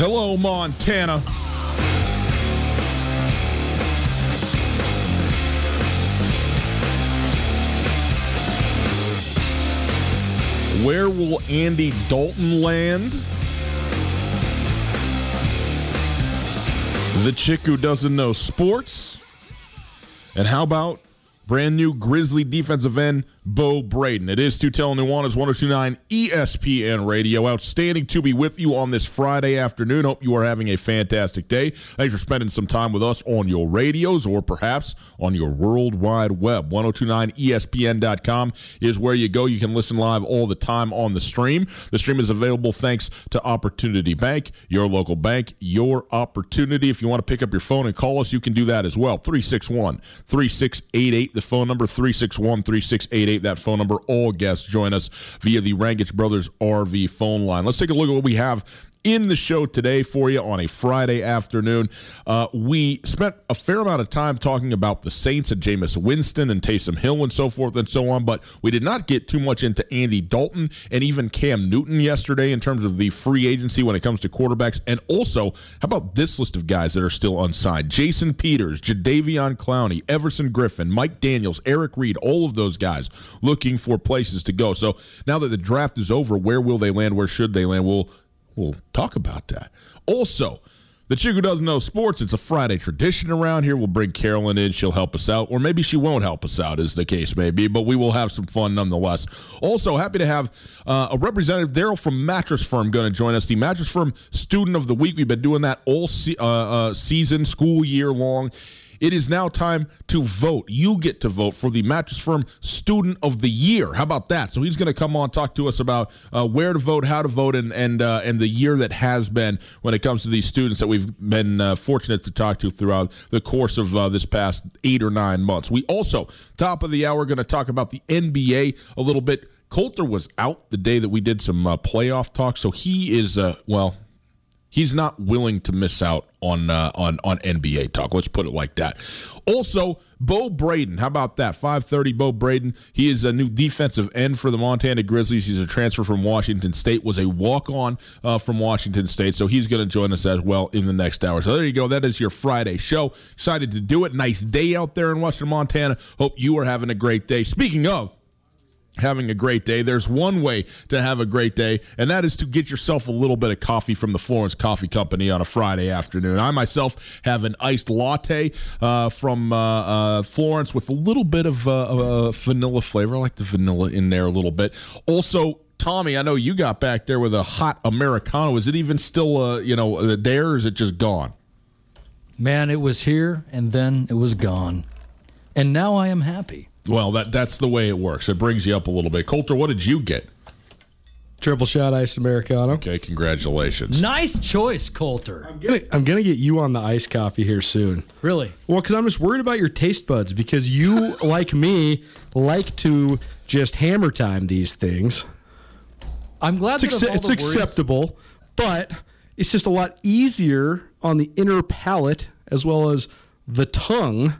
Hello, Montana. Where will Andy Dalton land? The chick who doesn't know sports. And how about brand new Grizzly defensive end Bo Braden? It is Tootell Nuanez 1029 ESPN Radio. Outstanding to be with you on this Friday afternoon. Hope you are having a fantastic day. Thanks for spending some time with us on your radios or perhaps on your World Wide Web. 1029ESPN.com is where you go. You can listen live all the time on the stream. The stream is available thanks to Opportunity Bank, your local bank, your opportunity. If you want to pick up your phone and call us, you can do that as well. 361 3688, the phone number 361 3688, that phone number. All guests join us via the Rangich Brothers RV phone line. Let's take a look at what we have in the show today for you on a Friday afternoon. Uh, we spent a fair amount of time talking about the Saints and Jameis Winston and Taysom Hill and so forth and so on, but we did not get too much into Andy Dalton and even Cam Newton yesterday in terms of the free agency when it comes to quarterbacks. And also, how about this list of guys that are still unsigned? Jason Peters, Jadeveon Clowney, Everson Griffen, Mike Daniels, Eric Reid, all of those guys looking for places to go. So now that the draft is over, where will they land? Where should they land? We'll We'll talk about that. Also, the chick who doesn't know sports, it's a Friday tradition around here. We'll bring Carolyn in. She'll help us out. Or maybe she won't help us out, as the case may be, but we will have some fun nonetheless. Also, happy to have uh, a representative, Daryl from Mattress Firm, going to join us. The Mattress Firm Student of the Week. We've been doing that all se- uh, uh, season, school year long. It is now time to vote. You get to vote for the Mattress Firm Student of the Year. How about that? So he's going to come on talk to us about uh, where to vote, how to vote, and and uh, and the year that has been when it comes to these students that we've been uh, fortunate to talk to throughout the course of uh, this past eight or nine months. We also top of the hour going to talk about the NBA a little bit. Colter was out the day that we did some uh, playoff talk, so he is uh, well he's not willing to miss out on uh, on on NBA talk. Let's put it like that. Also, Bo Braden, how about that? Five thirty, Bo Braden. He is a new defensive end for the Montana Grizzlies. He's a transfer from Washington State. Was a walk on uh, from Washington State, so he's going to join us as well in the next hour. So there you go. That is your Friday show. Excited to do it. Nice day out there in Western Montana. Hope you are having a great day. Speaking of having a great day. There's one way to have a great day, and that is to get yourself a little bit of coffee from the Florence Coffee Company on a Friday afternoon. I myself have an iced latte uh, from uh, uh, Florence with a little bit of uh, uh, vanilla flavor. I like the vanilla in there a little bit. Also, Tommy, I know you got back there with a hot Americano. Is it even still, uh, you know, there, or is it just gone? Man, it was here and then it was gone. And now I am happy. Well, that that's the way it works. It brings you up a little bit. Colter, what did you get? Triple shot iced Americano. Okay, congratulations. Nice choice, Colter. I'm gonna, I'm gonna get you on the iced coffee here soon. Really? Well, because I'm just worried about your taste buds because you, like me, like to just hammer time these things. I'm glad It's, that acce- it's acceptable, but it's just a lot easier on the inner palate as well as the tongue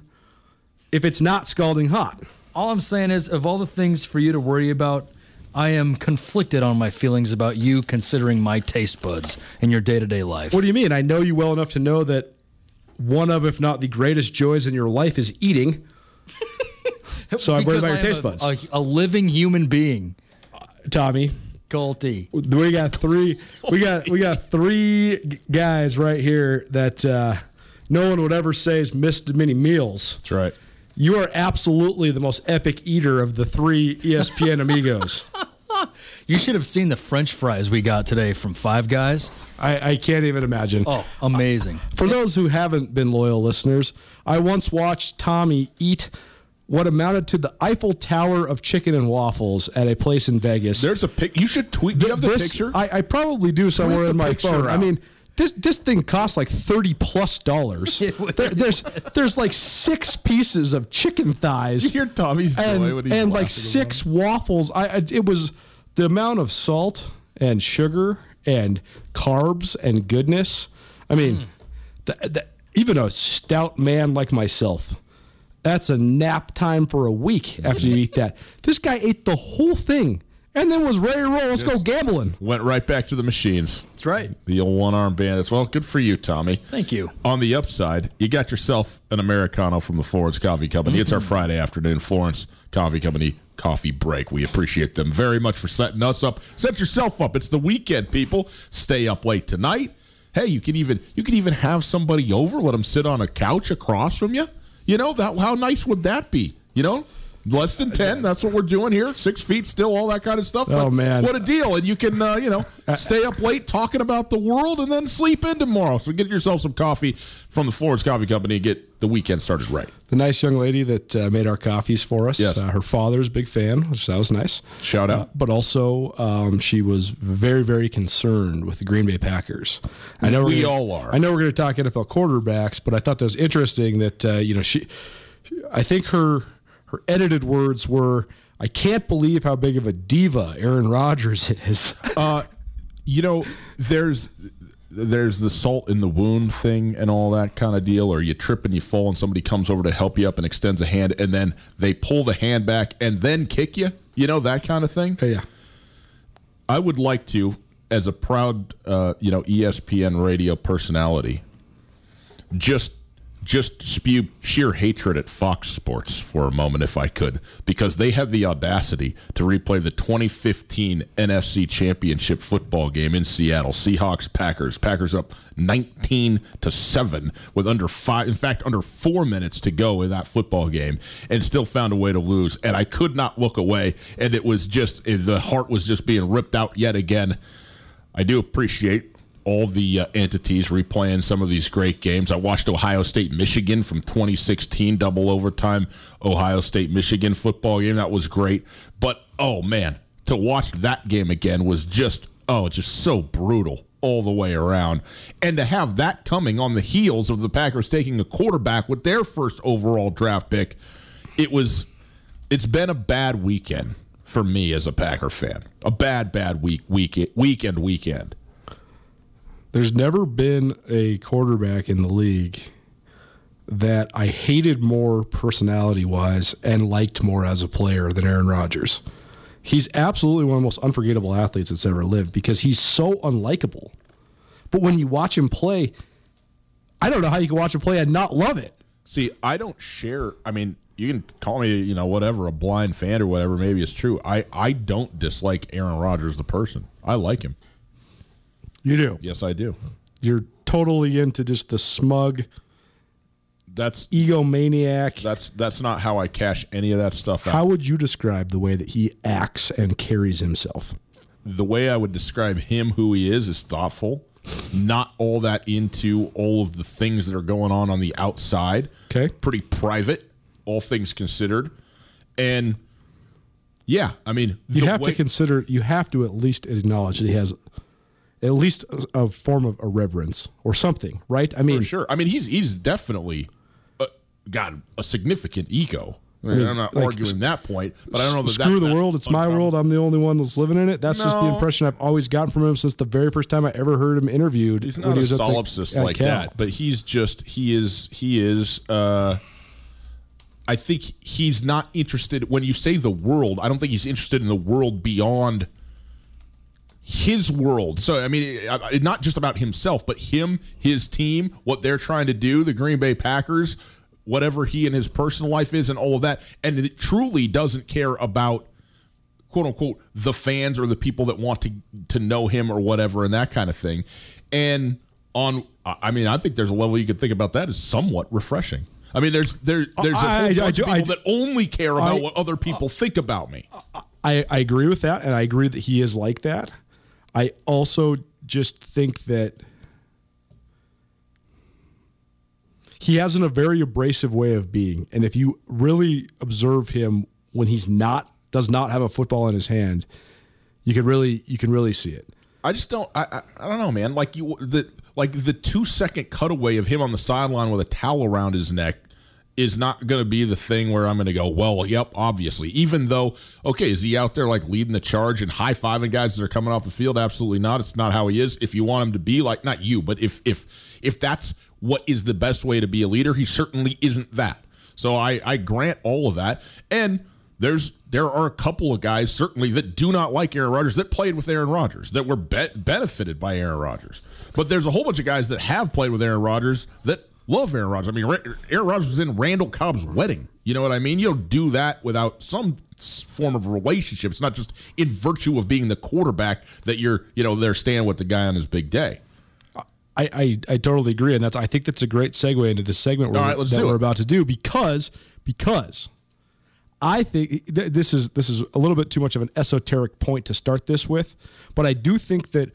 if it's not scalding hot. All I'm saying is, of all the things for you to worry about, I am conflicted on my feelings about you considering my taste buds in your day to day life. What do you mean? I know you well enough to know that one of, if not the greatest joys in your life is eating. so I'm worried about your I am taste a- buds. A, a living human being. Tommy, Galty. we got three. We got we got three guys right here that uh, no one would ever say has missed many meals. That's right. You are absolutely the most epic eater of the three ESPN amigos. You should have seen the French fries we got today from Five Guys. I, I can't even imagine. Oh, amazing. Uh, for those who haven't been loyal listeners, I once watched Tommy eat what amounted to the Eiffel Tower of chicken and waffles at a place in Vegas. There's a pic. You should tweet. Do you have the This- picture? I, I probably do somewhere in my picture phone. I mean, this this thing costs like thirty plus dollars. There- there's there's like six pieces of chicken thighs. you hear Tommy's and, and like six waffles. I, I it was the amount of salt and sugar and carbs and goodness. I mean, the, the, even a stout man like myself, that's a nap time for a week after you eat that. This guy ate the whole thing and then was ready to roll. Let's go gambling. Went right back to the machines. That's right. The old one arm bandits. Well, good for you, Tommy. Thank you. On the upside, you got yourself an Americano from the Florence Coffee Company. It's our mm-hmm. Friday afternoon Florence Coffee Company coffee break. We appreciate them very much for setting us up. Set yourself up. It's the weekend, people. Stay up late tonight. Hey, you can even you can even have somebody over, let them sit on a couch across from you. You know that how nice would that be? You know, less than ten. That's what we're doing here. Six feet still, all that kind of stuff. Oh, man. what a deal! And you can uh, you know stay up late talking about the world and then sleep in tomorrow. So get yourself some coffee from the Florence Coffee Company and get the weekend started right. The nice young lady that uh, made our coffees for us. Yes. Uh, her father's a big fan, which that was nice. Shout out. Uh, but also, um, she was very, very concerned with the Green Bay Packers. I know we're gonna- all are. I know we're going to talk NFL quarterbacks, but I thought that was interesting that uh, you know she. I think her her edited words were, "I can't believe how big of a diva Aaron Rodgers is." Uh, you know, there's there's the salt in the wound thing and all that kind of deal, or you trip and you fall and somebody comes over to help you up and extends a hand, and then they pull the hand back and then kick you. You know that kind of thing. yeah. I would like to, as a proud, uh, you know, ESPN radio personality, just just spew sheer hatred at Fox Sports for a moment, if I could, because they had the audacity to replay the 2015 NFC Championship football game in Seattle. Seahawks Packers. Packers up 19 to seven with under five, in fact, under four minutes to go in that football game, and still found a way to lose. And I could not look away, and it was just the heart was just being ripped out yet again. I do appreciate all the uh, entities replaying some of these great games. I watched Ohio State Michigan from 2016 double overtime Ohio State Michigan football game. That was great. But oh man, to watch that game again was just oh just so brutal all the way around. And to have that coming on the heels of the Packers taking a quarterback with their first overall draft pick, it was it's been a bad weekend for me as a Packer fan. A bad bad week week weekend weekend. There's never been a quarterback in the league that I hated more personality wise and liked more as a player than Aaron Rodgers. He's absolutely one of the most unforgettable athletes that's ever lived because he's so unlikable. But when you watch him play, I don't know how you can watch him play and not love it. See, I don't share. I mean, you can call me, you know, whatever, a blind fan or whatever. Maybe it's true. I I don't dislike Aaron Rodgers the person. I like him. You do. Yes, I do. You're totally into just the smug That's egomaniac. that's that's not how I cash any of that stuff out. How would you describe the way that he acts and carries himself? the way I would describe him, who he is, is thoughtful, not all that into all of the things that are going on on the outside. Okay. Pretty private, all things considered. And yeah, I mean, You have way- to consider. You have to at least acknowledge that he has at least a, a form of irreverence or something, right? I mean, for sure. I mean, he's he's definitely uh, got a significant ego. I mean, I'm not like, arguing that point, but I don't know that Screw that's the world. It's my world. I'm the only one that's living in it. That's just the impression I've always gotten from him since the very first time I ever heard him interviewed. He's not he a at the- solipsist like that, but he's just he is he is. uh I think he's not interested. When you say the world, I don't think he's interested in the world beyond his world. So I mean, not just about himself, but him, his team, what they're trying to do, the Green Bay Packers, whatever he and his personal life is, and all of that. And it truly doesn't care about quote unquote the fans or the people that want to to know him or whatever and that kind of thing. And on, I mean, I think there's a level you could think about that as somewhat refreshing. I mean, there's there there's a whole I- I bunch do- of I people that only care about I- what other people uh, think about me. I, I agree with that, and I agree that he is like that. I also just think that he has an, a very abrasive way of being, and if you really observe him when he's not does not have a football in his hand, you can really you can really see it. I just don't. I, I I don't know, man. Like you, the like the two second cutaway of him on the sideline with a towel around his neck is not going to be the thing where I'm going to go. Well, yep, obviously. Even though, okay, is he out there like leading the charge and high fiving guys that are coming off the field? Absolutely not. It's not how he is. If you want him to be like, not you, but if if if that's what is the best way to be a leader, he certainly isn't that. So I I grant all of that and there's there are a couple of guys certainly that do not like Aaron Rodgers that played with Aaron Rodgers that were be- benefited by Aaron Rodgers. But there's a whole bunch of guys that have played with Aaron Rodgers that love Aaron Rodgers. I mean, Ra- Aaron Rodgers was in Randall Cobb's wedding. You know what I mean? You don't do that without some form of relationship. It's not just in virtue of being the quarterback that you're, you know, they're staying with the guy on his big day. I, I, I totally agree, and that's I think that's a great segue into this segment we're, right, let's that we're it. about to do because because I think th- this is this is a little bit too much of an esoteric point to start this with, but I do think that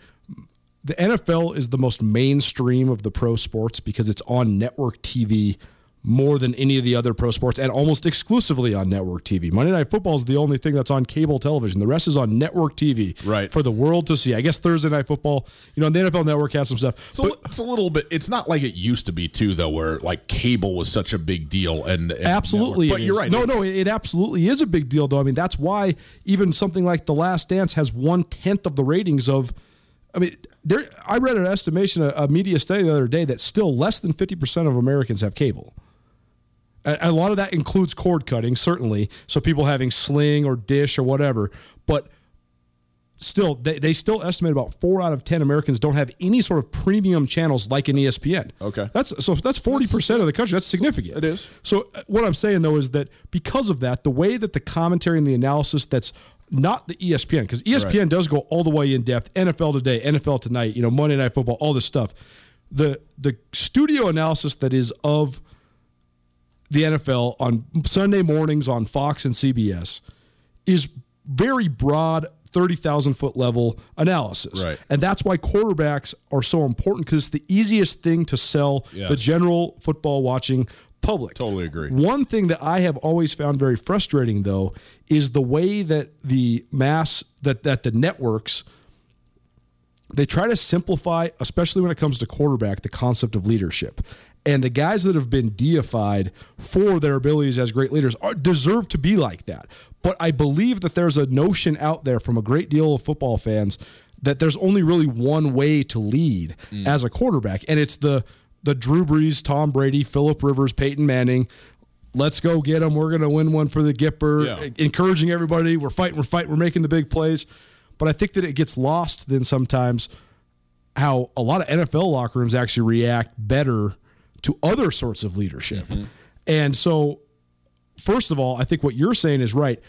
the NFL is the most mainstream of the pro sports because it's on network TV more than any of the other pro sports and almost exclusively on network TV. Monday Night Football is the only thing that's on cable television. The rest is on network TV Right. for the world to see. I guess Thursday Night Football, you know, the NFL Network has some stuff. So it's a little bit. It's not like it used to be too, though, where like cable was such a big deal. And, and Absolutely, but you're right. No, no, it absolutely is a big deal, though. I mean, that's why even something like The Last Dance has one tenth of the ratings of. I mean, there. I read an estimation, a, a media study the other day that still less than fifty percent of Americans have cable. And a lot of that includes cord cutting, certainly. So people having Sling or Dish or whatever, but still, they, they still estimate about four out of ten Americans don't have any sort of premium channels like an ESPN. Okay. that's so that's forty percent of the country. That's significant. It is. So uh, what I'm saying though is that because of that, the way that the commentary and the analysis that's not the ESPN because ESPN does go all the way in depth. NFL today, NFL tonight, you know, Monday Night Football, all this stuff. The the studio analysis that is of the NFL on Sunday mornings on Fox and CBS is very broad, 30,000 foot level analysis. Right. And that's why quarterbacks are so important because it's the easiest thing to sell Yes. the general football watching public. Totally agree. One thing that I have always found very frustrating though is the way that the mass that that the networks they try to simplify, especially when it comes to quarterback, the concept of leadership. And the guys that have been deified for their abilities as great leaders are, deserve to be like that. But I believe that there's a notion out there from a great deal of football fans that there's only really one way to lead mm. as a quarterback, and it's the the Drew Brees, Tom Brady, Philip Rivers, Peyton Manning. Let's go get them. We're going to win one for the Gipper. Yeah. Encouraging everybody. We're fighting. We're fighting. We're making the big plays. But I think that it gets lost then sometimes how a lot of NFL locker rooms actually react better to other sorts of leadership. Mm-hmm. And so, first of all, I think what you're saying is right.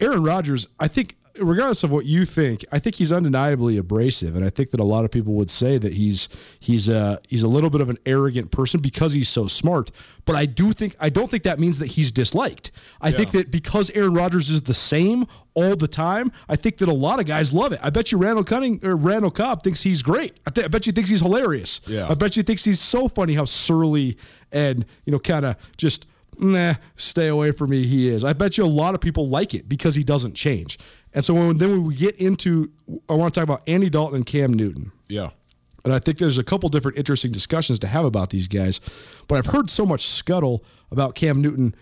Aaron Rodgers, I think, regardless of what you think, I think he's undeniably abrasive, and I think that a lot of people would say that he's he's a he's a little bit of an arrogant person because he's so smart. But I do think I don't think that means that he's disliked. I think that because Aaron Rodgers is the same all the time, I think that a lot of guys love it. I bet you Randall Cunning or Randall Cobb thinks he's great. I, th- I bet you thinks he's hilarious. Yeah. I bet you thinks he's so funny how surly and you know kind of just nah, stay away from me. He is. I bet you a lot of people like it because he doesn't change. And so when then when we get into, I want to talk about Andy Dalton and Cam Newton. Yeah. And I think there's a couple different interesting discussions to have about these guys. But I've heard so much scuttle about Cam Newton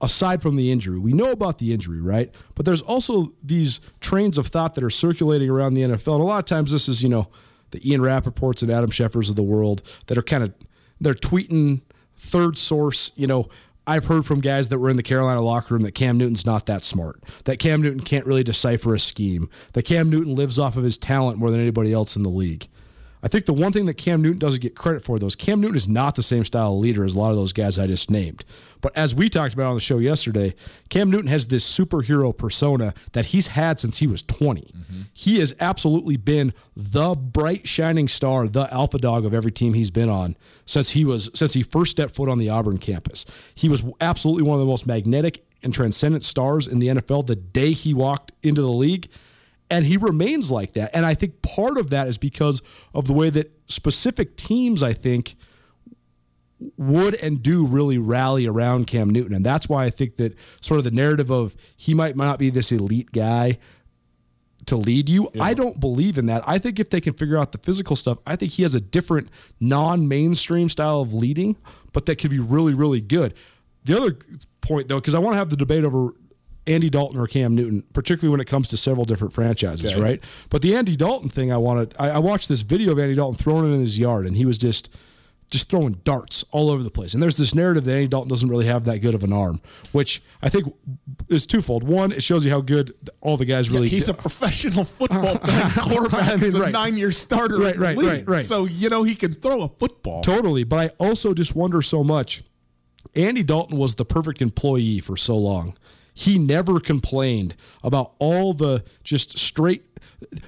aside from the injury. We know about the injury, right? But there's also these trains of thought that are circulating around the NFL. And a lot of times this is, you know, the Ian Rappaports and Adam Schefters of the world that are kind of they're tweeting third source, you know, I've heard from guys that were in the Carolina locker room that Cam Newton's not that smart. That Cam Newton can't really decipher a scheme. That Cam Newton lives off of his talent more than anybody else in the league. I think the one thing that Cam Newton doesn't get credit for, though, is Cam Newton is not the same style of leader as a lot of those guys I just named. But as we talked about on the show yesterday, Cam Newton has this superhero persona that he's had since he was 20. Mm-hmm. He has absolutely been the bright shining star, the alpha dog of every team he's been on since he was since he first stepped foot on the Auburn campus. He was absolutely one of the most magnetic and transcendent stars in the NFL the day he walked into the league and he remains like that. And I think part of that is because of the way that specific teams, I think, would and do really rally around Cam Newton. And that's why I think that sort of the narrative of he might not be this elite guy to lead you. Yeah. I don't believe in that. I think if they can figure out the physical stuff, I think he has a different non mainstream style of leading, but that could be really, really good. The other point, though, because I want to have the debate over Andy Dalton or Cam Newton, particularly when it comes to several different franchises, okay. right? But the Andy Dalton thing, I wanted. I, I, watched this video of Andy Dalton throwing it in his yard, and he was just just throwing darts all over the place. And there's this narrative that Andy Dalton doesn't really have that good of an arm, which I think is twofold. One, it shows you how good all the guys really. Yeah, he's a professional football quarterback. I mean, he's a nine-year starter. Right, right, right, right. So you know he can throw a football. Totally, but I also just wonder so much. Andy Dalton was the perfect employee for so long he never complained about all the just straight.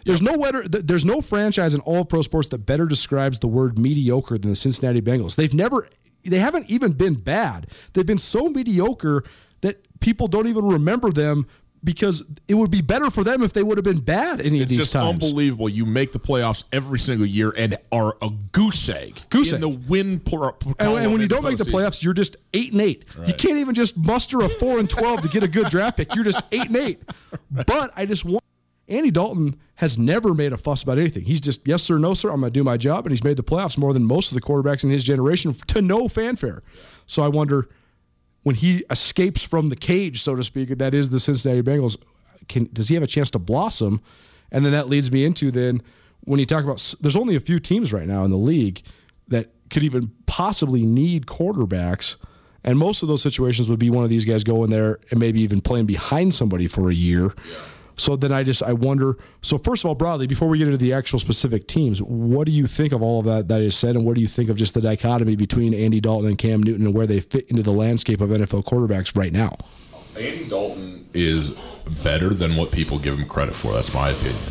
There's no better. There's no franchise in all of pro sports that better describes the word mediocre than the Cincinnati Bengals. They've never. They haven't even been bad. They've been so mediocre that people don't even remember them because it would be better for them if they would have been bad any it's of these just times. Unbelievable! You make the playoffs every single year and are a goose egg. Goose in egg. the win. Pl- uh, and, and when you don't make the playoffs, you're just eight and eight. Right. You can't even just muster a four and twelve to get a good draft pick. You're just eight and eight. Right. But I just want. Andy Dalton has never made a fuss about anything. He's just yes sir, no sir. I'm going to do my job, and he's made the playoffs more than most of the quarterbacks in his generation to no fanfare. So I wonder when he escapes from the cage, so to speak, that is the Cincinnati Bengals can does he have a chance to blossom? And then that leads me into then when you talk about there's only a few teams right now in the league that could even possibly need quarterbacks. And most of those situations would be one of these guys going there and maybe even playing behind somebody for a year. Yeah. So then I just I wonder. So first of all, broadly, before we get into the actual specific teams, what do you think of all of that that is said, and what do you think of just the dichotomy between Andy Dalton and Cam Newton and where they fit into the landscape of NFL quarterbacks right now? Andy Dalton is better than what people give him credit for. That's my opinion.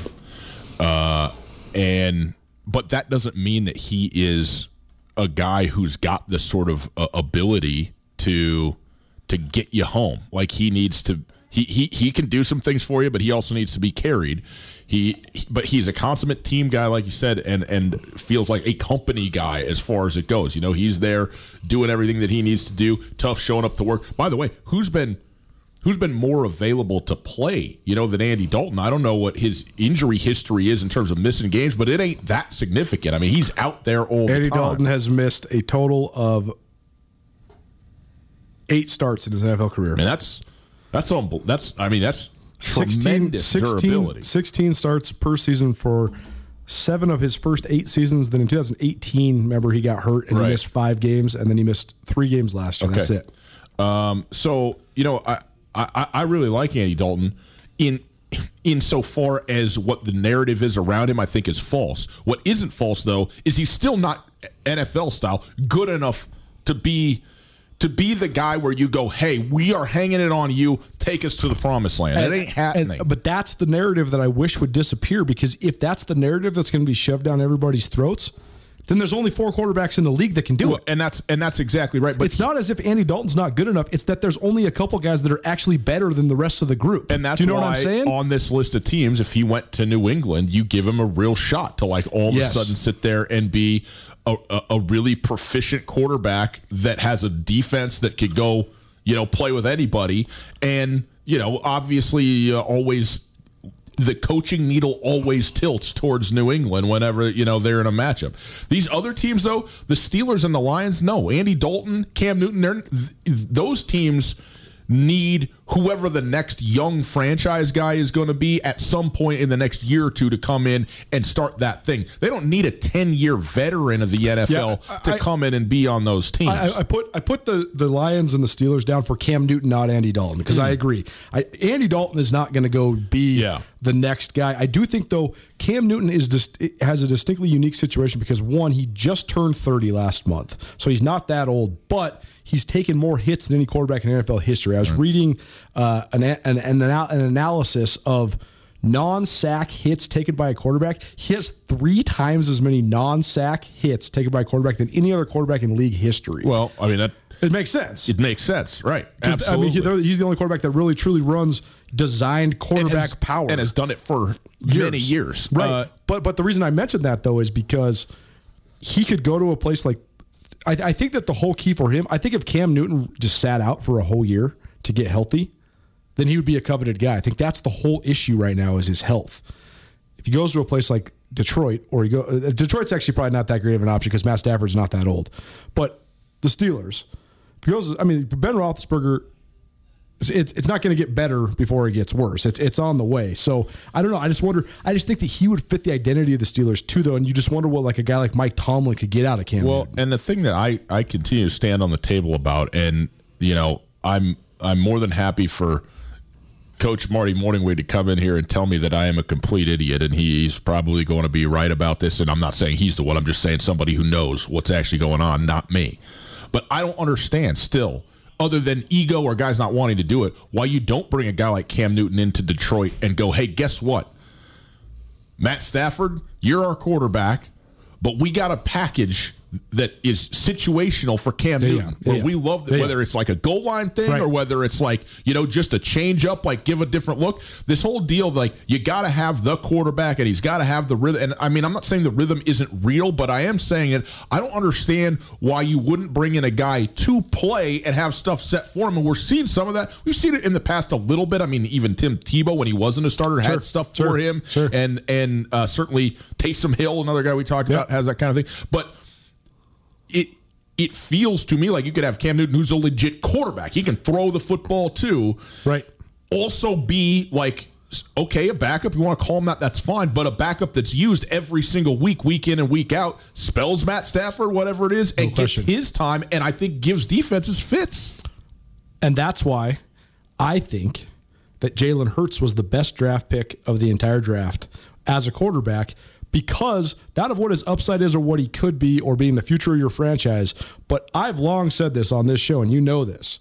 Uh, and but that doesn't mean that he is a guy who's got the sort of uh, ability to to get you home. Like he needs to. He, he he can do some things for you, but he also needs to be carried. He, but he's a consummate team guy, like you said, and and feels like a company guy as far as it goes. You know, he's there doing everything that he needs to do. Tough showing up to work. By the way, who's been who's been more available to play, you know, than Andy Dalton. I don't know what his injury history is in terms of missing games, but it ain't that significant. I mean, he's out there all Andy the time. Dalton has missed a total of eight starts in his NFL career. And that's that's on that's I mean that's 16, 16, 16 starts per season for seven of his first eight seasons. Then in 2018, remember he got hurt and right. he missed five games, and then he missed three games last year. Okay. That's it. Um, so you know, I, I, I really like Andy Dalton in insofar as what the narrative is around him, I think is false. What isn't false though is he's still not NFL style good enough to be to be the guy where you go, hey, we are hanging it on you. Take us to the promised land. And, it ain't happening. And, but that's the narrative that I wish would disappear because if that's the narrative that's going to be shoved down everybody's throats, then there's only four quarterbacks in the league that can do well, it. And that's and that's exactly right. But it's not as if Andy Dalton's not good enough. It's that there's only a couple guys that are actually better than the rest of the group. And that's do you know what I'm saying? On this list of teams, if he went to New England, you give him a real shot to like all yes. of a sudden sit there and be a, a, a really proficient quarterback that has a defense that could go, you know, play with anybody, and you know, obviously uh, always the coaching needle always tilts towards New England whenever you know they're in a matchup. These other teams, though, the Steelers and the Lions, no. Andy Dalton, Cam Newton, those teams need whoever the next young franchise guy is going to be at some point in the next year or two to come in and start that thing. They don't need a 10 year veteran of the NFL Yeah, I- to come in and be on those teams. I, I- put I put the, the Lions and the Steelers down for Cam Newton, not Andy Dalton, because I hmm. agree. I, Andy Dalton is not going to go be Yeah. the next guy. I do think though Cam Newton is just has a distinctly unique situation because one, he just turned thirty last month, so he's not that old, but he's taken more hits than any quarterback in NFL history. I was hmm. reading uh, an, an, an an analysis of non-sack hits taken by a quarterback. He has three times as many non-sack hits taken by a quarterback than any other quarterback in league history. well, I mean, that It makes sense. it makes sense, right? 'Cause, I mean, Absolutely. he's the only quarterback that really truly runs designed And quarterback has- power and has done it for many years. Right. Uh, but but the reason I mentioned that though is because he could go to a place like I, I think that the whole key for him. I think if Cam Newton just sat out for a whole year to get healthy, then he would be a coveted guy. I think that's the whole issue right now is his health. If he goes to a place like Detroit, or he go uh, Detroit's actually probably not that great of an option because Matt Stafford's not that old. But the Steelers, if he goes, I mean Ben Roethlisberger it's, it's not going to get better before it gets worse. It's it's on the way. So I don't know. I just wonder. I just think that he would fit the identity of the Steelers too, though. And you just wonder what like a guy like Mike Tomlin could get out of Cam. Well, Newton. and the thing that I I continue to stand on the table about, and you know, I'm I'm more than happy for Coach Marty Mornhinweg to come in here and tell me that I am a complete idiot, and he's probably going to be right about this. And I'm not saying he's the one. I'm just saying somebody who knows what's actually going on, not me. But I don't understand still. Other than ego or guys not wanting to do it, why you don't bring a guy like Cam Newton into Detroit and go, hey, guess what? Matt Stafford, you're our quarterback, but we got a package that is situational for Cam Yeah, Newton. yeah, where yeah. we love whether it's like a goal line thing Right. or whether it's like, you know, just a change up, like give a different look. This whole deal, like you got to have the quarterback and he's got to have the rhythm. And I mean, I'm not saying the rhythm isn't real, but I am saying it. I don't understand why you wouldn't bring in a guy to play and have stuff set for him. And we're seeing some of that. We've seen it in the past a little bit. I mean, even Tim Tebow, when he wasn't a starter, Sure, had stuff sure, for him. sure. And and uh, certainly Taysom Hill, another guy we talked about, has that kind of thing. But it it feels to me like you could have Cam Newton, who's a legit quarterback. He can throw the football too. right. Also, be like okay, a backup. You want to call him that? That's fine. But a backup that's used every single week, week in and week out, spells Matt Stafford, whatever it is, and question. gets his time, and I think gives defenses fits. And that's why I think that Jalen Hurts was the best draft pick of the entire draft as a quarterback because not of what his upside is or what he could be or being the future of your franchise. But I've long said this on this show, and you know this,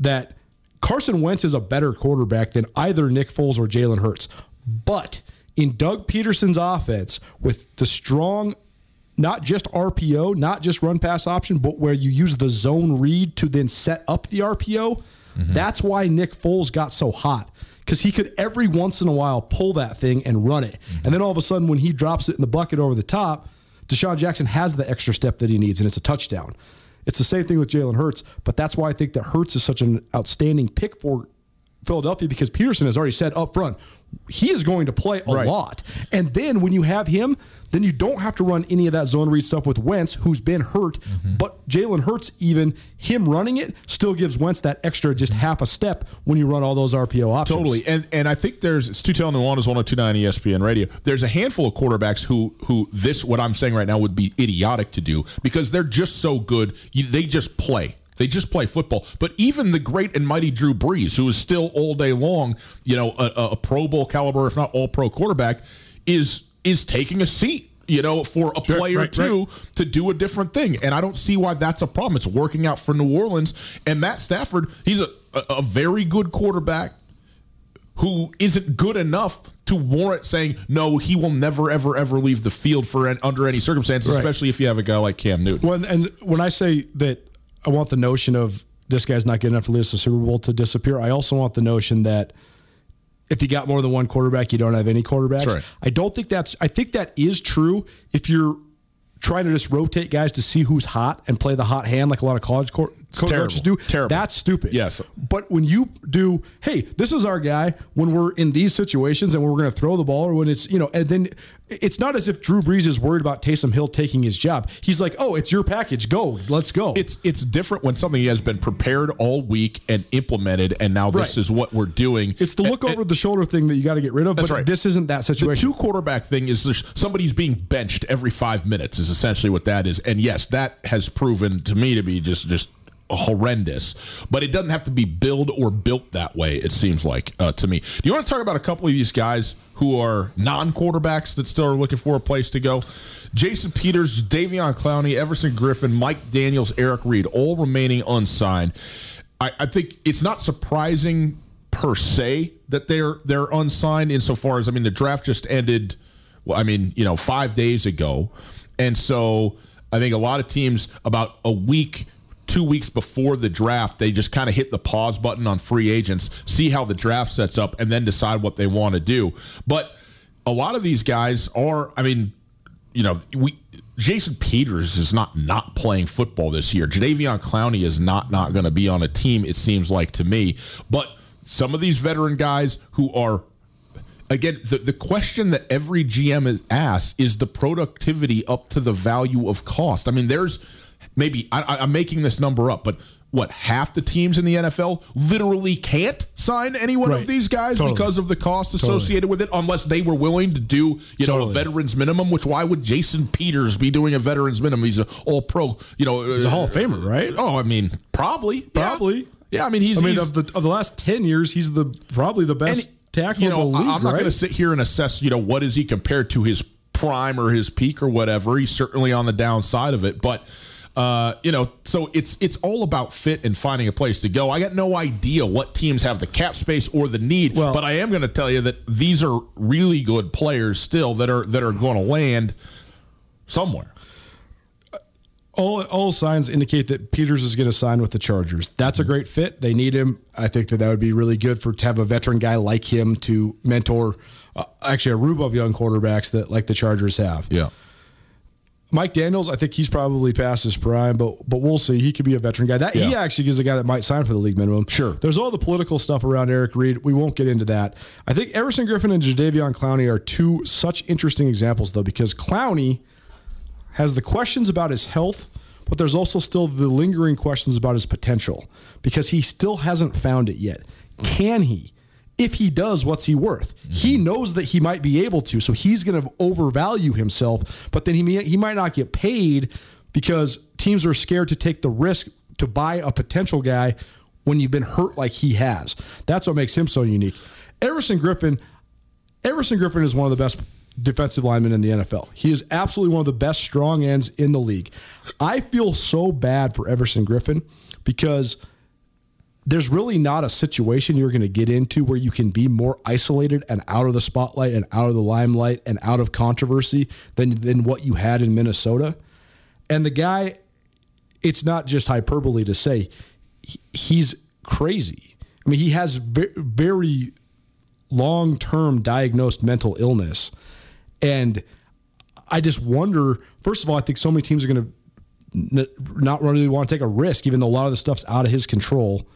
that Carson Wentz is a better quarterback than either Nick Foles or Jalen Hurts. But in Doug Pederson's offense, with the strong not just RPO, not just run pass option, but where you use the zone read to then set up the RPO. Mm-hmm. That's why Nick Foles got so hot because he could every once in a while pull that thing and run it. And then all of a sudden, when he drops it in the bucket over the top, DeSean Jackson has the extra step that he needs, and it's a touchdown. It's the same thing with Jalen Hurts, but that's why I think that Hurts is such an outstanding pick for Philadelphia because Pederson has already said up front he is going to play a Right. lot. And then when you have him, then you don't have to run any of that zone read stuff with Wentz, who's been hurt. Mm-hmm. But Jalen Hurts, even him running it, still gives Wentz that extra just half a step when you run all those RPO options. Totally, and and I think there's it's Tootell Nuanez 1029 ESPN Radio. There's a handful of quarterbacks who who this what I'm saying right now would be idiotic to do because they're just so good. You, they just play. They just play football. But even the great and mighty Drew Brees, who is still all day long, you know, a, a Pro Bowl caliber, if not All Pro quarterback, is is taking a seat. You know, for a Sure, player right, too to do a different thing, and I don't see why that's a problem. It's working out for New Orleans, and Matt Stafford, he's a, a, a very good quarterback who isn't good enough to warrant saying no. He will never, ever, ever leave the field for an, under any circumstances, Right. especially if you have a guy like Cam Newton. When, and when I say that I want the notion of this guy's not good enough to lose the Super Bowl to disappear, I also want the notion that if you got more than one quarterback, you don't have any quarterbacks. Right. I don't think that's. I think that is true if you're trying to just rotate guys to see who's hot and play the hot hand like a lot of college cor- co- terrible. Coaches do. Terrible. That's stupid. Yes. But when you do, hey, this is our guy when we're in these situations and we're going to throw the ball or when it's, you know, and then it's not as if Drew Brees is worried about Taysom Hill taking his job. He's like, oh, it's your package. Go. Let's go. It's it's different when something has been prepared all week and implemented, and now this Right. is what we're doing. it's the look And- over the shoulder thing that you got to get rid of. But right. this isn't that The situation. two quarterback thing is somebody's being benched every five minutes is essentially what that is, and yes, that has proven to me to be just just horrendous. But it doesn't have to be built or built that way. It seems like uh, to me. Do you want to talk about a couple of these guys who are non-quarterbacks that still are looking for a place to go? Jason Peters, Davion Clowney, Everson Griffen, Mike Daniels, Eric Reid, all remaining unsigned. I, I think it's not surprising per se that they're they're unsigned insofar as I mean the draft just ended well I mean you know 5 days ago and so I think a lot of teams about a week 2 weeks before the draft they just kind of hit the pause button on free agents see how the draft sets up and then decide what they want to do but a lot of these guys are I mean you know, we Jason Peters is not not playing football this year. Jadeveon Clowney is not not going to be on a team. It seems like to me, but some of these veteran guys who are again the, the question that every GM is asked is the productivity up to the value of cost. I mean, there's maybe I, I'm making this number up, but what half the teams in the NFL literally can't sign any one Right. of these guys Totally. because of the cost associated with it, unless they were willing to do you know a veterans minimum. Which why would Jason Peters be doing a veterans minimum? He's an all pro. You know, He's a Hall of Famer, right? Oh, I mean, probably, Probably. Yeah, I mean, he's. I mean, he's- of the of the last ten years, he's the probably the best tackle you know, league. I'm not right? going to sit here and assess, you know, what is he compared to his prime or his peak or whatever. He's certainly on the downside of it, but uh, you know, so it's it's all about fit and finding a place to go. I got no idea what teams have the cap space or the need, Well- but I am going to tell you that these are really good players still that are that are going to land somewhere. all all signs indicate that Peters is going to sign with the Chargers. That's a great fit. They need him. I think that that would be really good for to have a veteran guy like him to mentor. Uh, actually, a group of young quarterbacks that like the Chargers have. Yeah. Mike Daniels, I think he's probably past his prime, but but we'll see. He could be a veteran guy. That he actually is a guy that might sign for the league minimum. Sure. There's all the political stuff around Eric Reid. We won't get into that. I think Everson Griffen and Jadeveon Clowney are two such interesting examples though, because Clowney has the questions about his health, but there's also still the lingering questions about his potential because he still hasn't found it yet. Can he? If he does, what's he worth? He mm-hmm. knows that he might be able to, so he's going to overvalue himself. But then he may, he might not get paid because teams are scared to take the risk to buy a potential guy when you've been hurt like he has. That's what makes him so unique. Everson Griffen, Everson Griffen is one of the best defensive linemen in the NFL. He is absolutely one of the best strong ends in the league. I feel so bad for Everson Griffen because there's really not a situation you're going to get into where you can be more isolated and out of the spotlight and out of the limelight and out of controversy than than what you had in Minnesota. And the guy, it's not just hyperbole to say he's crazy. I mean, he has very long term diagnosed mental illness. And I just wonder first of all, I think so many teams are going to not really want to take a risk, even though a lot of the stuff's out of his control.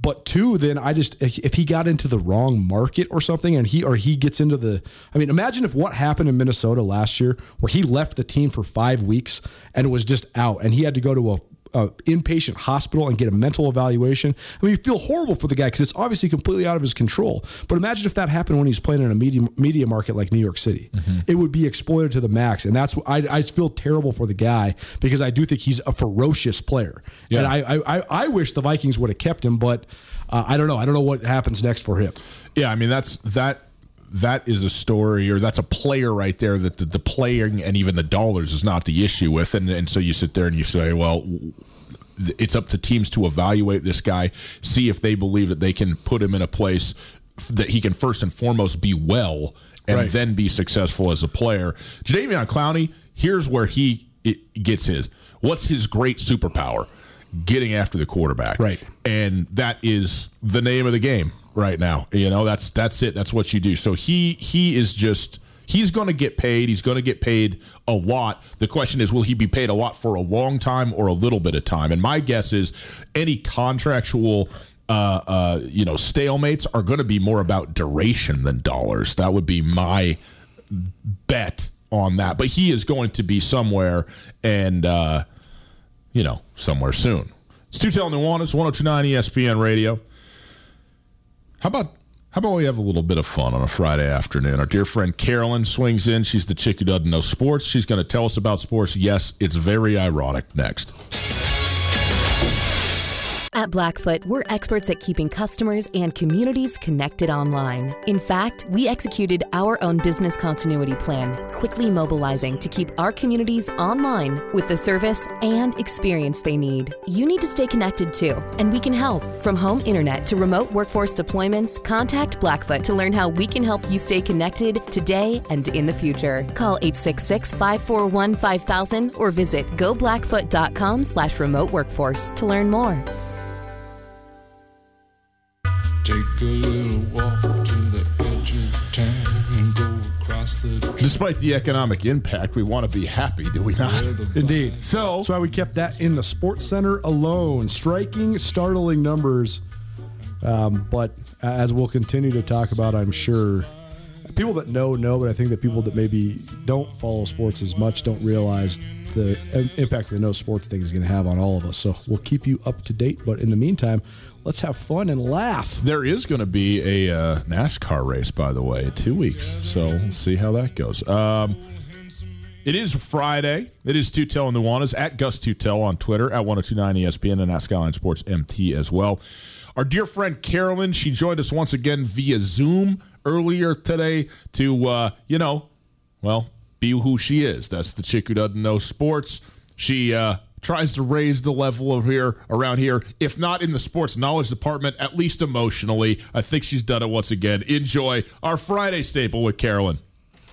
But two, then I just if he got into the wrong market or something, and he or he gets into the, I mean, imagine if what happened in Minnesota last year, where he left the team for five weeks and was just out, and he had to go to a, a inpatient hospital and get a mental evaluation. I mean, you feel horrible for the guy because it's obviously completely out of his control. But imagine if that happened when he's playing in a media media market like New York City, it would be exploited to the max, and that's I, I feel terrible for the guy because I do think he's a ferocious player, Yeah. and I I, I, I wish the Vikings would have kept him, but uh, I don't know. I don't know what happens next for him. Yeah, I mean that's that that is a story or that's a player right there that the, the playing and even the dollars is not the issue with. And and so you sit there and you say well it's up to teams to evaluate this guy see if they believe that they can put him in a place that he can first and foremost be well and Right. then be successful as a player. Jadeveon Clowney here's where he gets his. What's his great superpower getting after the quarterback Right. and that is the name of the game right now. You know, that's that's it. That's what you do. So he he is just He's going to get paid. He's going to get paid a lot. The question is, will he be paid a lot for a long time or a little bit of time? And my guess is any contractual uh, uh, you know, stalemates are going to be more about duration than dollars. That would be my bet on that. But he is going to be somewhere and, uh, you know, somewhere soon. It's oh Two Tootell Nuanez, 1029 ESPN Radio. How about how about we have a little bit of fun on a Friday afternoon? Our dear friend Carolyn swings in. She's the chick who doesn't know sports. She's going to tell us about sports. Yes, it's very ironic. Next. At Blackfoot, we're experts at keeping customers and communities connected online. In fact, we executed our own business continuity plan, quickly mobilizing to keep our communities online with the service and experience they need. You need to stay connected too, and we can help. From home internet to remote workforce deployments, contact Blackfoot to learn how we can help you stay connected today and in the future. Call 866 541 5000 or visit goblackfoot.com slash remote workforce to learn more. Despite the economic impact, we want to be happy, do we not? Indeed. So- that's why we kept that in the Sports Center alone. Striking, startling numbers. Um, but as we'll continue to talk about, I'm sure people that know know, but I think that people that maybe don't follow sports as much don't realize the impact the no sports thing is going to have on all of us. So we'll keep you up to date. But in the meantime, let's have fun and laugh. There is going to be a uh, NASCAR race, by the way, two weeks. So we'll see how that goes. Um, it is Friday. It is Tootell and Nuanez at Gus Tootell on Twitter at 1029 ESPN and at Skyline Sports MT as well. Our dear friend Carolyn, she joined us once again via Zoom earlier today to, uh, you know, well, be who she is. That's the chick who doesn't know sports. She uh, tries to raise the level of here around here, if not in the sports knowledge department, at least emotionally. I think she's done it once again. Enjoy our Friday staple with Carolyn.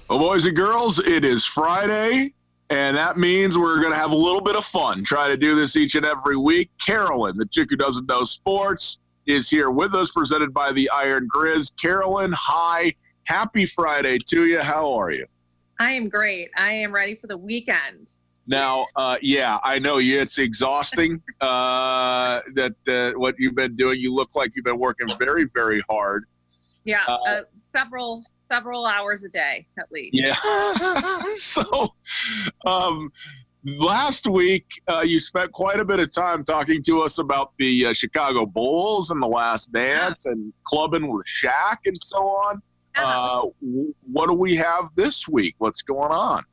Well, boys and girls, it is Friday, and that means we're going to have a little bit of fun. Try to do this each and every week. Carolyn, the chick who doesn't know sports, is here with us, presented by the Iron Grizz. Carolyn, hi. Happy Friday to you. How are you? I am great. I am ready for the weekend. Now, uh, yeah, I know you. It's exhausting. Uh, that uh, what you've been doing. You look like you've been working very, very hard. Yeah, Uh, uh, several several hours a day at least. Yeah. so, um, last week uh, you spent quite a bit of time talking to us about the uh, Chicago Bulls and the Last Dance and clubbing with Shaq and so on. Uh, what do we have this week? What's going on?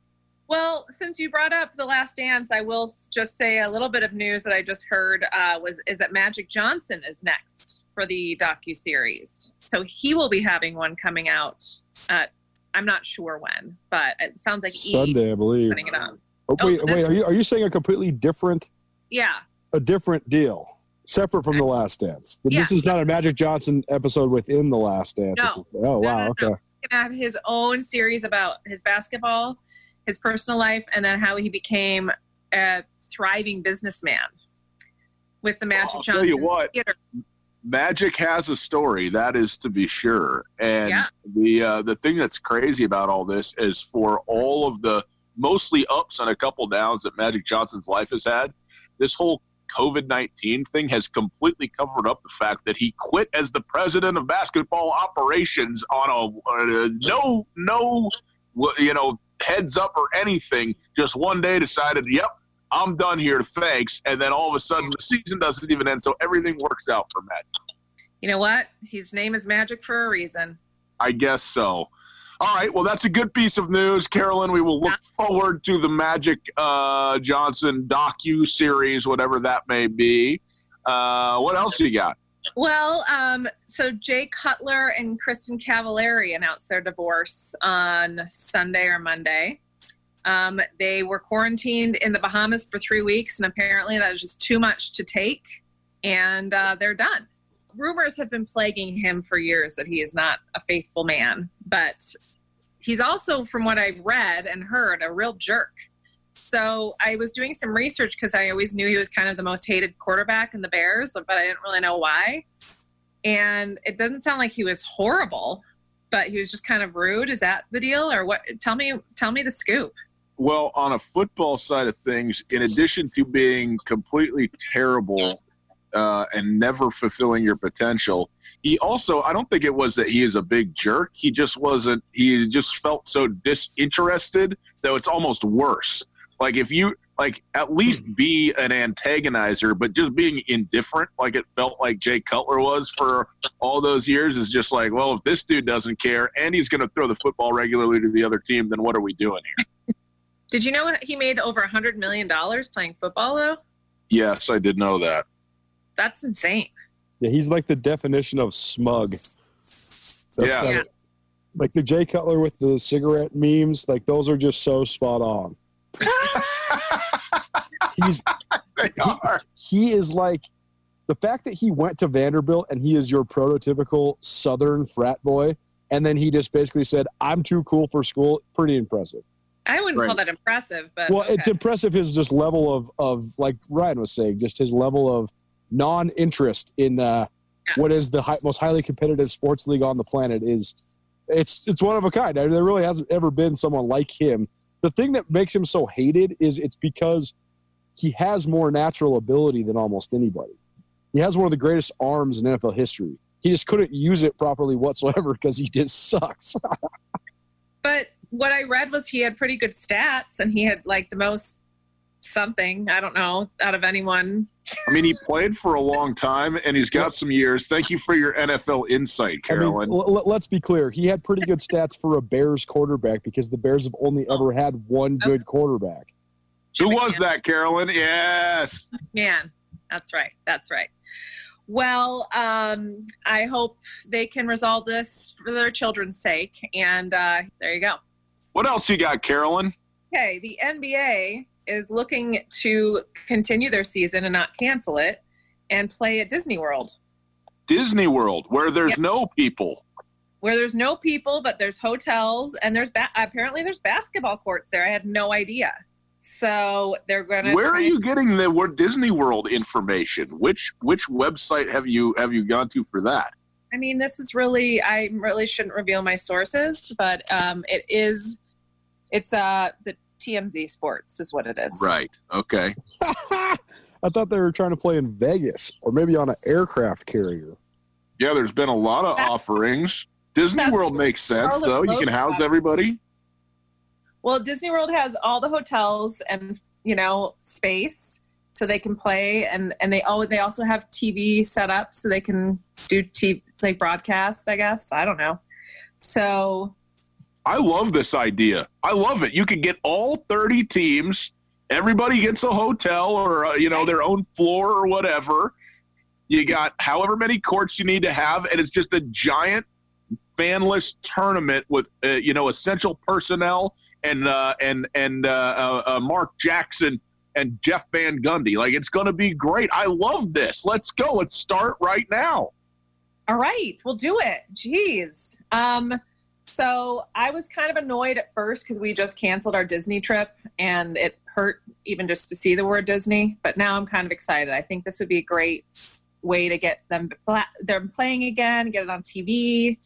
Well, since you brought up the Last Dance, I will just say a little bit of news that I just heard uh, was is that Magic Johnson is next for the docu series. So he will be having one coming out. At, I'm not sure when, but it sounds like E Sunday, I believe. putting it on. Oh, Oh, wait, this- wait. Are you are you saying a completely different Yeah, a different deal, separate from the Last Dance? This Yeah, is not a. Magic Johnson episode within the Last Dance. No. It's- oh No, wow, no, okay. no. gonna have his own series about his basketball, his personal life, and then how he became a thriving businessman with the Magic I'll tell Johnson you what. Theater. Magic has a story, that is to be sure. And Yeah. the uh, the thing that's crazy about all this is for all of the mostly ups and a couple downs that Magic Johnson's life has had, this whole COVID nineteen thing has completely covered up the fact that he quit as the president of basketball operations on a, on a no no you know heads up or anything. Just one day decided, yep, I'm done here. Thanks. And then all of a sudden, the season doesn't even end, so everything works out for Magic. You know what? His name is Magic for a reason. I guess so. All right. Well, that's a good piece of news, Carolyn. We will look forward to the Magic uh, Johnson docu series, whatever that may be. Uh, what else you got? Well, um, so Jay Cutler and Kristin Cavallari announced their divorce on Sunday or Monday. Um, they were quarantined in the Bahamas for three weeks, and apparently that is just too much to take, and uh, they're done. Rumors have been plaguing him for years that he is not a faithful man, but he's also, from what I've read and heard, a real jerk. So I was doing some research because I always knew he was kind of the most hated quarterback in the Bears, but I didn't really know why. And it doesn't sound like he was horrible, but he was just kind of rude. Is that the deal, or what? Tell me, tell me the scoop. Well, on a football side of things, in addition to being completely terrible uh, and never fulfilling your potential, he also, I don't think it was that he is a big jerk. He just wasn't, he just felt so disinterested though it's almost worse. Like if you, like at least be an antagonizer, but just being indifferent, like it felt like Jay Cutler was for all those years, is just like, well, if this dude doesn't care and he's going to throw the football regularly to the other team, then what are we doing here? Did you know he made over a hundred million dollars playing football though? Yes, I did know that. That's insane. Yeah, he's like the definition of smug. That's Yeah. kinda- Like the Jay Cutler with the cigarette memes, like those are just so spot on. He's They are. he is like the fact that he went to Vanderbilt and he is your prototypical Southern frat boy, and then he just basically said, "I'm too cool for school." Pretty impressive. I wouldn't call that impressive, but Well, okay. it's impressive his just level of of like Ryan was saying, just his level of non-interest in uh, Yeah. what is the high, most highly competitive sports league on the planet is it's it's one of a kind. There really hasn't ever been someone like him. The thing that makes him so hated is it's because he has more natural ability than almost anybody. He has one of the greatest arms in NFL history. He just couldn't use it properly whatsoever because he just sucks. But what I read was he had pretty good stats and he had like the most something, I don't know, out of anyone. I mean, he played for a long time and he's got some years. Thank you for your NFL insight, I mean, Carolyn. l- l- let's be clear. He had pretty good stats for a Bears quarterback because the Bears have only ever had one good quarterback. Who was Graham. that, Carolyn? Yes. Man, that's right. That's right. Well, um, I hope they can resolve this for their children's sake. And uh, there you go. What else you got, Carolyn? Okay, the NBA is looking to continue their season and not cancel it and play at Disney World, Disney World, where there's Yep. no people. where there's no people, but there's hotels and there's ba- apparently there's basketball courts there. I had no idea. So they're gonna. Where are you getting the word Disney World information? Which which website have you have you gone to for that? I mean, this is really. I really shouldn't reveal my sources, but um, it is. It's uh the TMZ Sports is what it is. Right. Okay. I thought they were trying to play in Vegas or maybe on an aircraft carrier. Yeah, there's been a lot of That- offerings. Disney World makes sense though. You can house everybody. Well, Disney World has all the hotels and you know space, so they can play, and and they oh they also have TV set up so they can do TV like broadcast. I guess I don't know. So I love this idea. I love it. You could get all 30 teams. Everybody gets a hotel or uh, you know their own floor or whatever. You got however many courts you need to have, and it's just a giant fanless tournament with uh, you know essential personnel and uh, and and uh, uh, uh, Mark Jackson and Jeff Van Gundy. Like it's going to be great. I love this. Let's go. Let's start right now. All right, we'll do it. Jeez. Um, so I was kind of annoyed at first because we just canceled our Disney trip and it hurt even just to see the word Disney. But now I'm kind of excited. I think this would be a great way to get them they're playing again, get it on TV,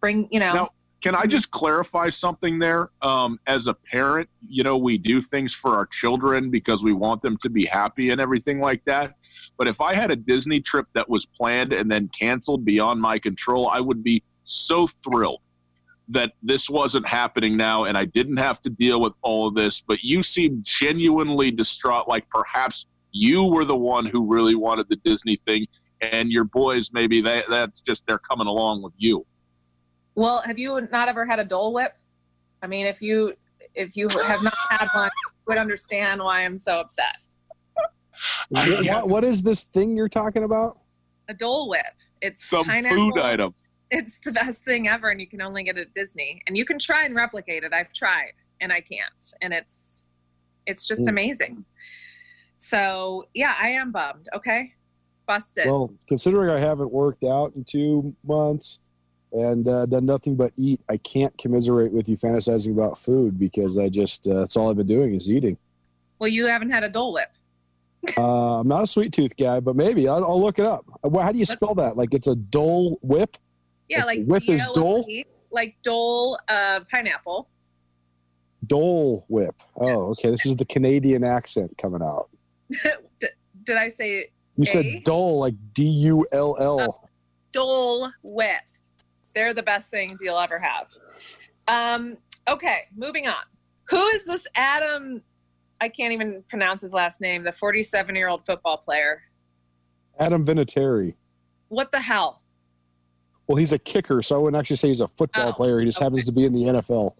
bring you know. Now, can I just clarify something there? Um, as a parent, you know, we do things for our children because we want them to be happy and everything like that. But if I had a Disney trip that was planned and then canceled beyond my control, I would be so thrilled that this wasn't happening now and I didn't have to deal with all of this. But you seem genuinely distraught, like perhaps you were the one who really wanted the Disney thing, and your boys maybe that that's just they're coming along with you. Well, have you not ever had a Dole Whip? I mean, if you if you have not had one, you would understand why I'm so upset. I What, what is this thing you're talking about? A Dole Whip. It's Some pineapple. food item. It's the best thing ever, and you can only get it at Disney. And you can try and replicate it. I've tried, and I can't. And it's it's just Mm. amazing. So yeah, I am bummed. Okay, busted. Well, considering I haven't worked out in two months and uh, done nothing but eat, I can't commiserate with you fantasizing about food because I just uh, that's all I've been doing is eating. well, you haven't had a Dole Whip. Uh, I'm not a sweet tooth guy, but maybe I'll, I'll look it up. How do you spell that? Like it's a dole whip? Yeah, Like whip is D-O-L-E. Dole? like Dole uh, pineapple. Dole Whip. Oh, okay. This is the Canadian accent coming out. D- did I say You A? said Dole like D U L L. Dole Whip? They're the best things you'll ever have. Um, okay, moving on. Who is this Adam? I can't even pronounce his last name. The 47 year old football player. Adam Vinatieri. What the hell? Well, he's a kicker, so I wouldn't actually say he's a football Oh, player. He just happens to be in the NFL. Well,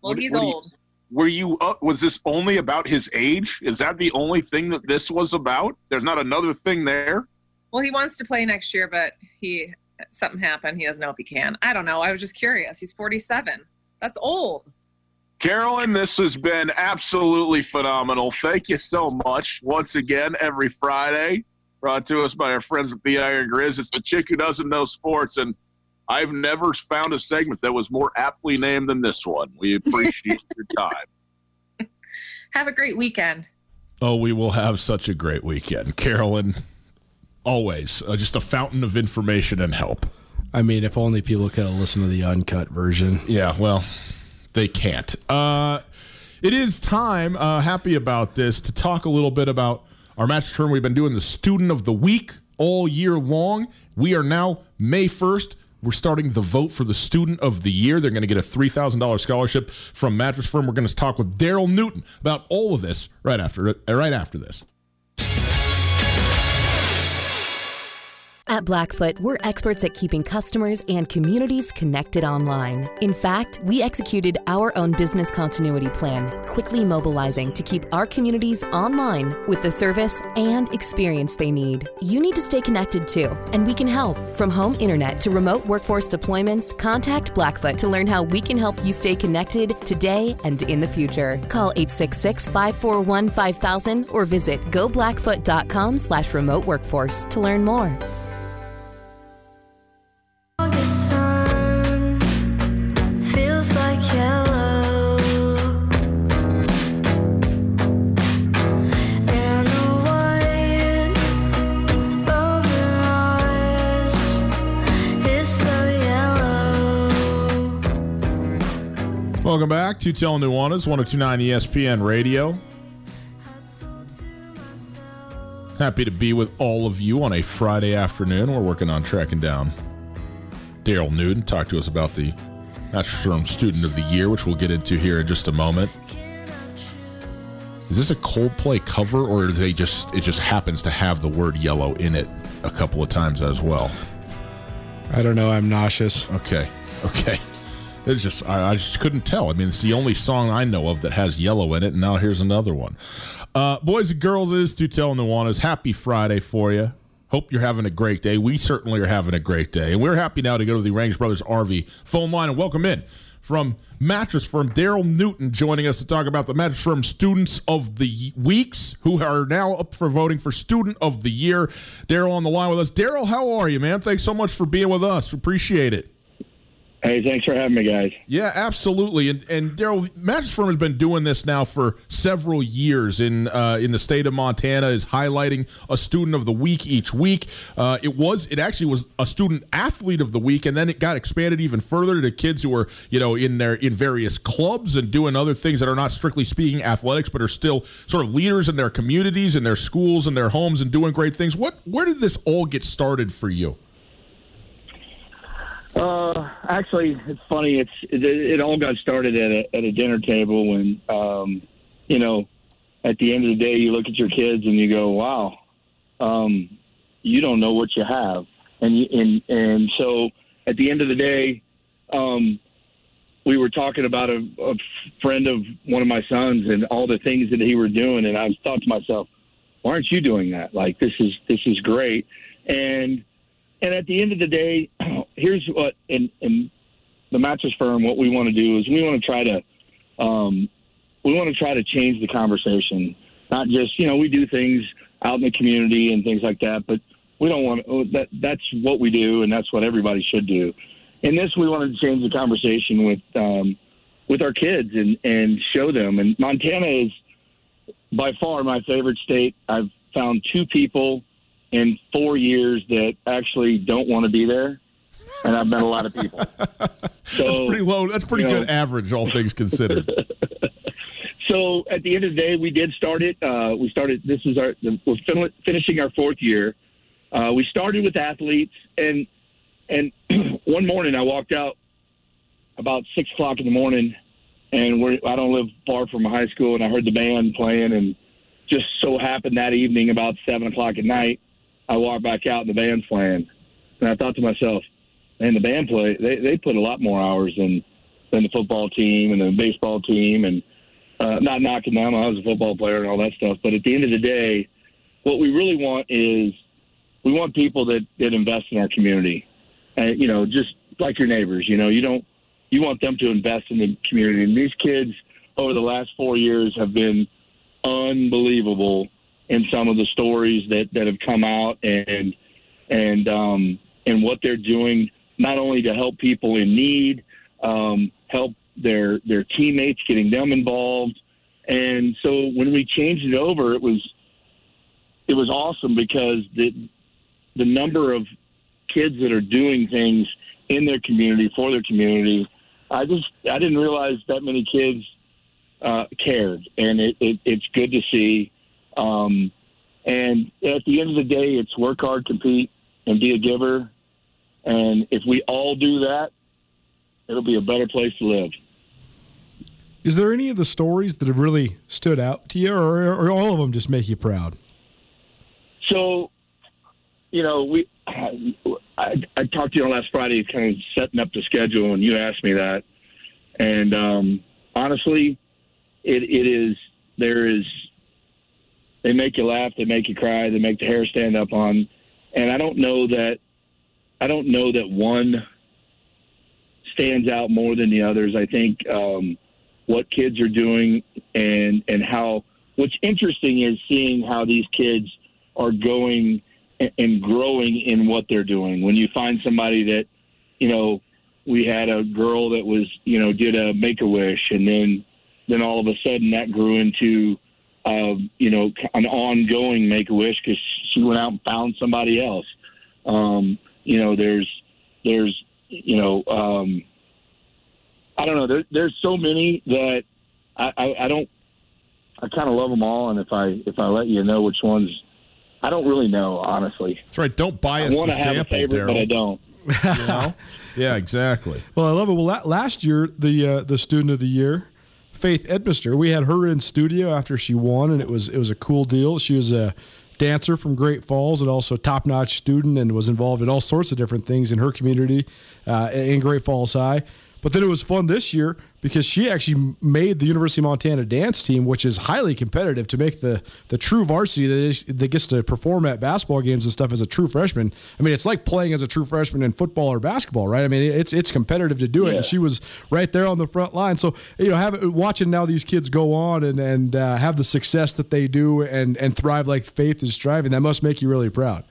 What- he's what do you- old. Were you? Uh, was this only about his age? Is that the only thing that this was about? There's not another thing there. Well, he wants to play next year, but he something happened. He doesn't know if he can. I don't know. I was just curious. He's 47. That's old. Carolyn, this has been absolutely phenomenal. Thank you so much once again every Friday. Brought to us by our friends at the Iron Grizz. It's the chick who doesn't know sports, and I've never found a segment that was more aptly named than this one. We appreciate your time. Have a great weekend. Oh, we will have such a great weekend. Carolyn, always uh, just a fountain of information and help. I mean, if only people could have listened to the uncut version. Yeah, well, they can't. Uh, it is time, uh, happy about this, to talk a little bit about our Mattress Firm. We've been doing the Student of the Week all year long. We are now May 1st. We're starting the vote for the Student of the Year. They're going to get a $3,000 scholarship from Mattress Firm. We're going to talk with Daryl Newton about all of this right after, right after this. At Blackfoot, we're experts at keeping customers and communities connected online. In fact, we executed our own business continuity plan, quickly mobilizing to keep our communities online with the service and experience they need. You need to stay connected too, and we can help. From home internet to remote workforce deployments, contact Blackfoot to learn how we can help you stay connected today and in the future. Call 866-541-5000 or visit goblackfoot.com slash remote workforce to learn more. Welcome back to Tell Nuanez, 1029 ESPN Radio. Happy to be with all of you on a Friday afternoon. We're working on tracking down Daryl Newton. Talk to us about the Mattress Firm Student of the Year, which we'll get into here in just a moment. Is this a Coldplay cover, or they just it just happens to have the word yellow in it a couple of times as well? I don't know. I'm nauseous. Okay, okay. It's just I, I just couldn't tell. I mean, it's the only song I know of that has yellow in it, and now here's another one. Uh, boys and girls, it is Tootell Nuanez. Happy Friday for you. Hope you're having a great day. We certainly are having a great day, and we're happy now to go to the Range Brothers RV phone line and welcome in from Mattress Firm Daryl Newton joining us to talk about the Mattress Firm Students of the Weeks who are now up for voting for Student of the Year. Daryl on the line with us. Daryl, how are you, man? Thanks so much for being with us. Appreciate it. Hey, thanks for having me, guys. Yeah, absolutely. And and Daryl, Mattress Firm has been doing this now for several years in uh, in the state of Montana. Is highlighting a student of the week each week. Uh, it was it actually was a student athlete of the week, and then it got expanded even further to kids who are you know in their in various clubs and doing other things that are not strictly speaking athletics, but are still sort of leaders in their communities and their schools and their homes and doing great things. What where did this all get started for you? Uh, actually, it's funny. It's it, it all got started at a at a dinner table when, um, you know, at the end of the day, you look at your kids and you go, "Wow, um, you don't know what you have," and you, and and so at the end of the day, um, we were talking about a, a friend of one of my sons and all the things that he were doing, and I thought to myself, "Why aren't you doing that? Like this is this is great," and and at the end of the day, here's what in, in the mattress firm, what we want to do is we want to try to, um, we want to try to change the conversation. Not just you know we do things out in the community and things like that, but we don't want oh, that. That's what we do, and that's what everybody should do. In this, we wanted to change the conversation with um, with our kids and and show them. And Montana is by far my favorite state. I've found two people in four years that actually don't want to be there. And I've met a lot of people. So That's pretty low. That's pretty you know, good average, all things considered. so at the end of the day, we did start it. Uh, we started. This is our. We're fin- finishing our fourth year. Uh, we started with athletes, and and one morning I walked out about six o'clock in the morning, and we're, I don't live far from a high school, and I heard the band playing, and just so happened that evening about seven o'clock at night, I walked back out and the band's playing, and I thought to myself, man, the band play they they put a lot more hours than than the football team and the baseball team, and uh, not knocking them. I was a football player and all that stuff, but at the end of the day, what we really want is we want people that that invest in our community, and you know, just like your neighbors. You know, you don't you want them to invest in the community, and these kids over the last four years have been unbelievable in some of the stories that that have come out and and um, and what they're doing not only to help people in need, um, help their their teammates, getting them involved. And so when we changed it over, it was it was awesome because the the number of kids that are doing things in their community for their community, I just I didn't realize that many kids uh, cared, and it, it, it's good to see. Um, and at the end of the day, it's work hard, compete, and be a giver. And if we all do that, it'll be a better place to live. Is there any of the stories that have really stood out to you, or, or all of them just make you proud? So, you know, we I, I talked to you on last Friday, kind of setting up the schedule, and you asked me that. And um, honestly, it, it is there is they make you laugh, they make you cry, they make the hair stand up on. And I don't know that I don't know that one stands out more than the others. I think um, what kids are doing and and how what's interesting is seeing how these kids are going and, growing in what they're doing. When you find somebody that you know, we had a girl that was you know did a make a wish, and then then all of a sudden that grew into uh, you know an ongoing make a wish because she went out and found somebody else. Um, you know, there's there's you know um, I don't know. There, there's so many that I, I, I don't. I kind of love them all, and if I if I let you know which ones, I don't really know honestly. That's right. Don't bias I want the to have a sample, favorite, but I don't. You know? yeah, exactly. Well, I love it. Well, last year the uh, the student of the year, Faith Edmister, we had her in studio after she won, and it was it was a cool deal. She was a dancer from Great Falls and also top notch student, and was involved in all sorts of different things in her community uh, in Great Falls High. But then it was fun this year because she actually made the University of Montana dance team, which is highly competitive to make the the true varsity that, is, that gets to perform at basketball games and stuff as a true freshman. I mean, it's like playing as a true freshman in football or basketball, right? I mean, it's it's competitive to do it, and she was right there on the front line. So you know, have, watching now these kids go on and and uh, have the success that they do and and thrive like Faith is striving, that must make you really proud.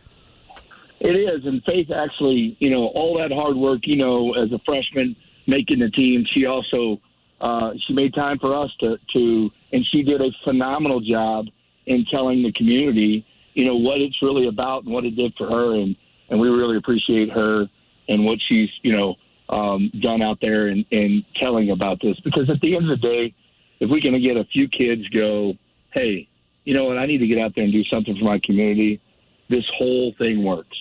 It is, and Faith actually, you know, all that hard work, you know, as a freshman making the team, she also uh, she made time for us to to, and she did a phenomenal job in telling the community, you know, what it's really about and what it did for her, and and we really appreciate her and what she's, you know, um, done out there and, and telling about this. Because at the end of the day, if we can get a few kids go, hey, you know what, I need to get out there and do something for my community, this whole thing works.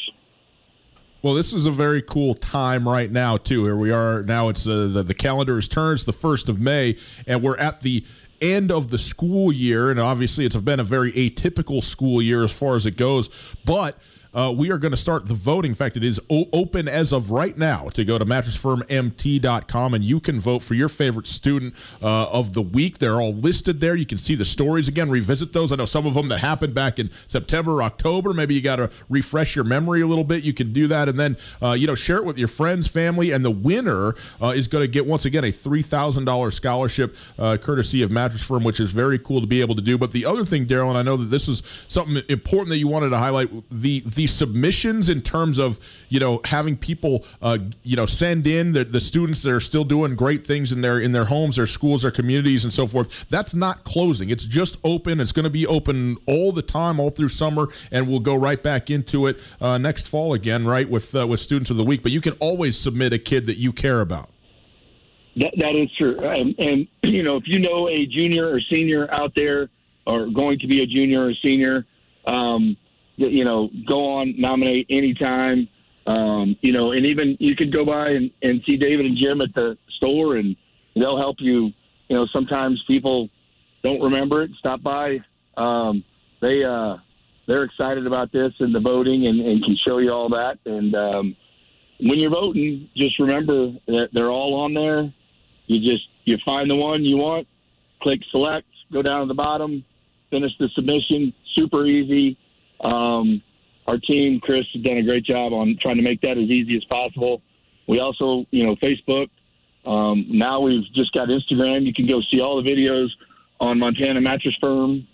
Well, this is a very cool time right now too. Here we are now. It's uh, the the calendar has turned. It's the first of May, and we're at the end of the school year. And obviously, it's been a very atypical school year as far as it goes. But uh, we are going to start the voting. In fact, it is o- open as of right now to go to mattressfirmmt.com and you can vote for your favorite student uh, of the week. They're all listed there. You can see the stories again, revisit those. I know some of them that happened back in September, October. Maybe you got to refresh your memory a little bit. You can do that, and then uh, you know share it with your friends, family, and the winner uh, is going to get once again a three thousand dollars scholarship uh, courtesy of Mattress Firm, which is very cool to be able to do. But the other thing, Daryl, and I know that this is something important that you wanted to highlight the the submissions in terms of you know having people uh, you know send in the, the students that are still doing great things in their in their homes, their schools, their communities, and so forth. That's not closing. It's just open. It's going to be open all the time, all through summer, and we'll go right back into it uh, next fall again, right with uh, with students of the week. But you can always submit a kid that you care about. That, that is true. And, and, you know, if you know a junior or senior out there or going to be a junior or senior, um, you know, go on, nominate anytime. Um, you know, and even you could go by and, and see David and Jim at the store and they'll help you. You know, sometimes people don't remember it, stop by. Um, they, uh, they're excited about this and the voting and, and can show you all that. And, um, when you're voting, just remember that they're all on there. You just you find the one you want, click select, go down to the bottom, finish the submission. Super easy. Um, our team, Chris, has done a great job on trying to make that as easy as possible. We also, you know, Facebook. Um, now we've just got Instagram. You can go see all the videos on Montana Mattress Firm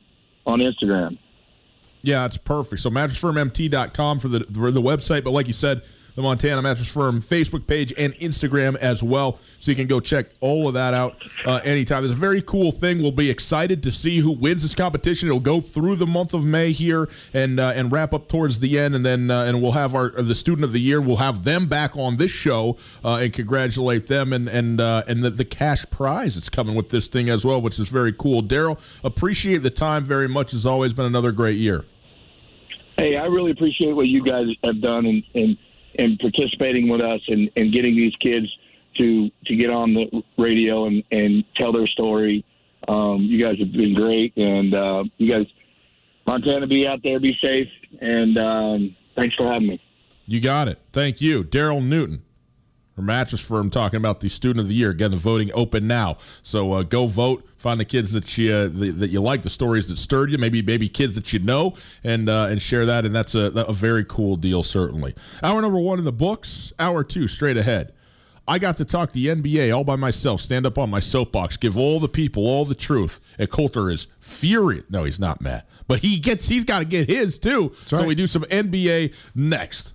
on Instagram. Yeah, it's perfect. So mattressfirmmt.com for the for the website, but like you said, the Montana Mattress Firm Facebook page and Instagram as well. So you can go check all of that out uh, anytime. It's a very cool thing. We'll be excited to see who wins this competition. It'll go through the month of May here and uh, and wrap up towards the end, and then uh, and we'll have our the student of the year. We'll have them back on this show uh, and congratulate them and and uh, and the, the cash prize that's coming with this thing as well, which is very cool. Daryl, appreciate the time very much. It's always been another great year. Hey, I really appreciate what you guys have done and and, and participating with us and, and getting these kids to to get on the radio and, and tell their story. Um, you guys have been great, and uh, you guys, Montana, be out there, be safe, and um, thanks for having me. You got it. Thank you, Daryl Newton. From Mattress Firm talking about the Student of the Year. Again, the voting open now, so uh, go vote. Find the kids that you uh, the, that you like, the stories that stirred you. Maybe maybe kids that you know, and uh, and share that. And that's a, a very cool deal, certainly. Hour number one in the books. Hour two straight ahead. I got to talk the NBA all by myself, stand up on my soapbox, give all the people all the truth. And Colter is furious. No, he's not mad, but he gets he's got to get his too. So we do some NBA next.